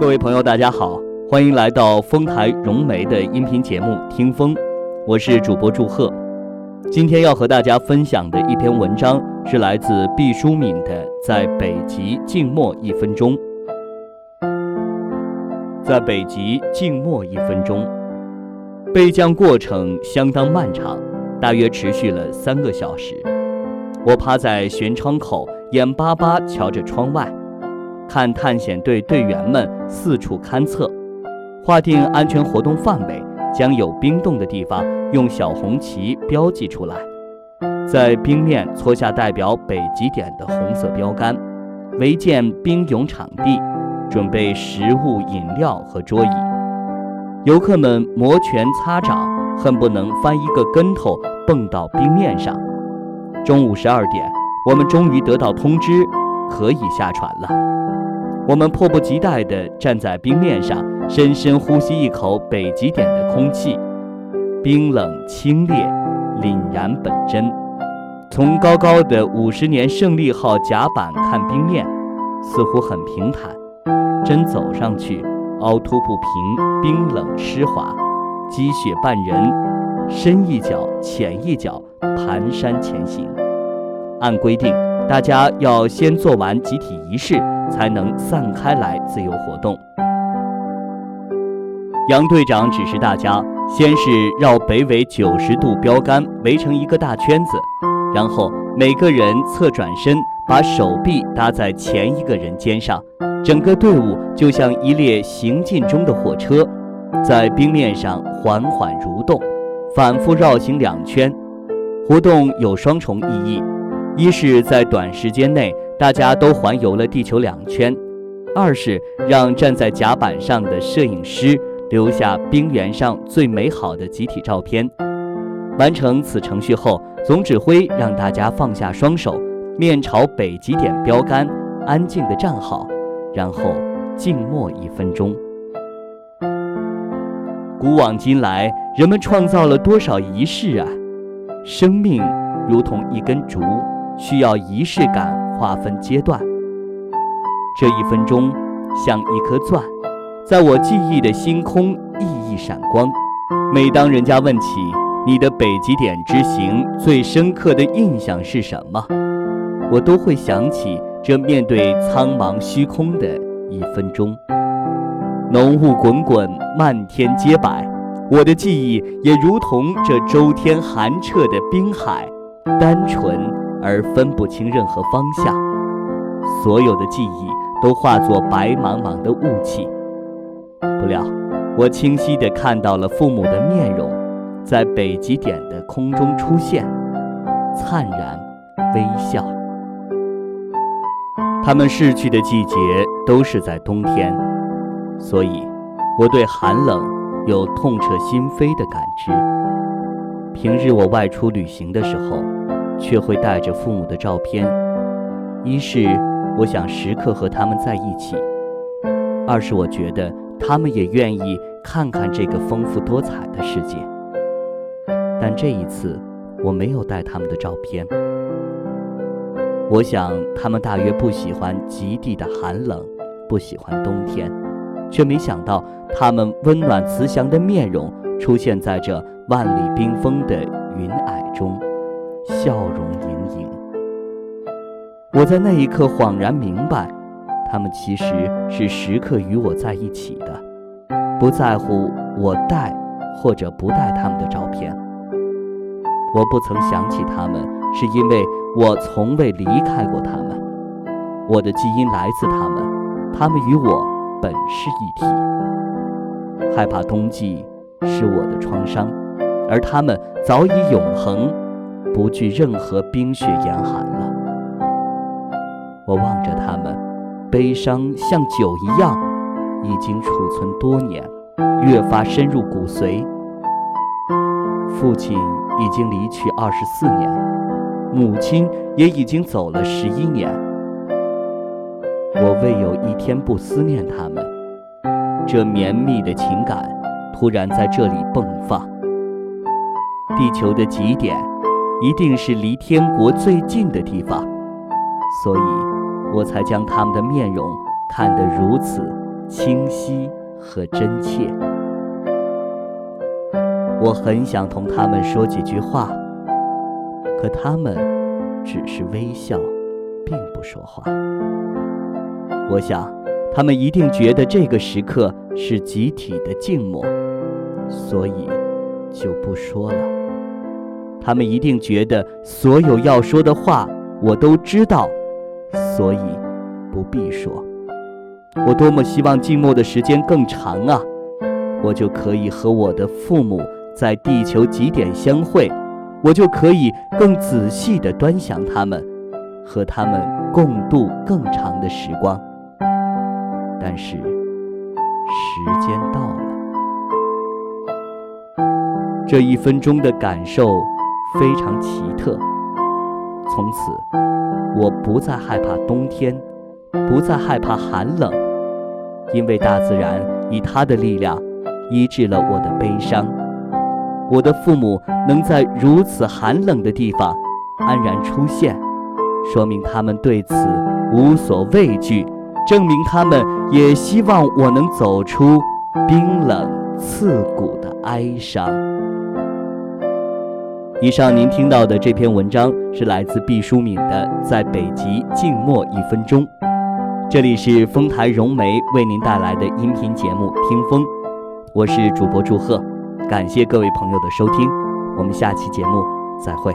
各位朋友，大家好，欢迎来到丰台融媒的音频节目《听风》，我是主播祝贺。今天要和大家分享的一篇文章是来自毕淑敏的《在北极静默一分钟》。在北极静默一分钟，备降过程相当漫长，大约持续了三个小时。我趴在舷窗口，眼巴巴瞧着窗外。看探险队队员们四处勘测，划定安全活动范围，将有冰洞的地方用小红旗标记出来，在冰面搓下代表北极点的红色标杆，围建冰泳场地，准备食物、饮料和桌椅。游客们摩拳擦掌，恨不能翻一个跟头蹦到冰面上。中午十二点，我们终于得到通知，可以下船了。我们迫不及待地站在冰面上，深深呼吸一口北极点的空气，冰冷清冽，凛然本真。从高高的五十年胜利号甲板看冰面，似乎很平坦，真走上去，凹凸不平，冰冷湿滑，积雪半人，深一脚浅一脚，蹒跚前行。按规定，大家要先做完集体仪式。才能散开来自由活动。杨队长指示大家，先是绕北纬九十度标杆围成一个大圈子，然后每个人侧转身，把手臂搭在前一个人肩上，整个队伍就像一列行进中的火车，在冰面上缓缓蠕动，反复绕行两圈。活动有双重意义，一是在短时间内。大家都环游了地球两圈，二是让站在甲板上的摄影师留下冰原上最美好的集体照片。完成此程序后，总指挥让大家放下双手，面朝北极点标杆，安静地站好，然后静默一分钟。古往今来，人们创造了多少仪式啊！生命如同一根竹，需要仪式感。划分阶段，这一分钟像一颗钻，在我记忆的星空熠熠闪光。每当人家问起你的北极点之行最深刻的印象是什么，我都会想起这面对苍茫虚空的一分钟。浓雾滚滚，漫天皆白，我的记忆也如同这周天寒彻的冰海，单纯。而分不清任何方向，所有的记忆都化作白茫茫的雾气。不料，我清晰地看到了父母的面容，在北极点的空中出现，灿然微笑。他们逝去的季节都是在冬天，所以我对寒冷有痛彻心扉的感知。平日我外出旅行的时候。却会带着父母的照片，一是我想时刻和他们在一起，二是我觉得他们也愿意看看这个丰富多彩的世界。但这一次我没有带他们的照片，我想他们大约不喜欢极地的寒冷，不喜欢冬天，却没想到他们温暖慈祥的面容出现在这万里冰封的云霭中。笑容盈盈，我在那一刻恍然明白，他们其实是时刻与我在一起的，不在乎我带或者不带他们的照片。我不曾想起他们，是因为我从未离开过他们。我的基因来自他们，他们与我本是一体。害怕冬季是我的创伤，而他们早已永恒。不惧任何冰雪严寒了。我望着他们，悲伤像酒一样，已经储存多年，越发深入骨髓。父亲已经离去二十四年，母亲也已经走了十一年。我未有一天不思念他们。这绵密的情感突然在这里迸发。地球的极点。一定是离天国最近的地方，所以我才将他们的面容看得如此清晰和真切。我很想同他们说几句话，可他们只是微笑，并不说话。我想，他们一定觉得这个时刻是集体的静默，所以就不说了。他们一定觉得所有要说的话我都知道，所以不必说。我多么希望静默的时间更长啊！我就可以和我的父母。在地球极点相会，我就可以更仔细地端详他们，和他们共度更长的时光。但是，时间到了，这一分钟的感受非常奇特。从此，我不再害怕冬天，不再害怕寒冷，因为大自然以它的力量医治了我的悲伤。我的父母能在如此寒冷的地方安然出现，说明他们对此无所畏惧，证明他们也希望我能走出冰冷刺骨的哀伤。以上您听到的这篇文章是来自毕淑敏的《在北极静默一分钟》，这里是丰台融媒为您带来的音频节目《听风》，我是主播祝贺。感谢各位朋友的收听，我们下期节目再会。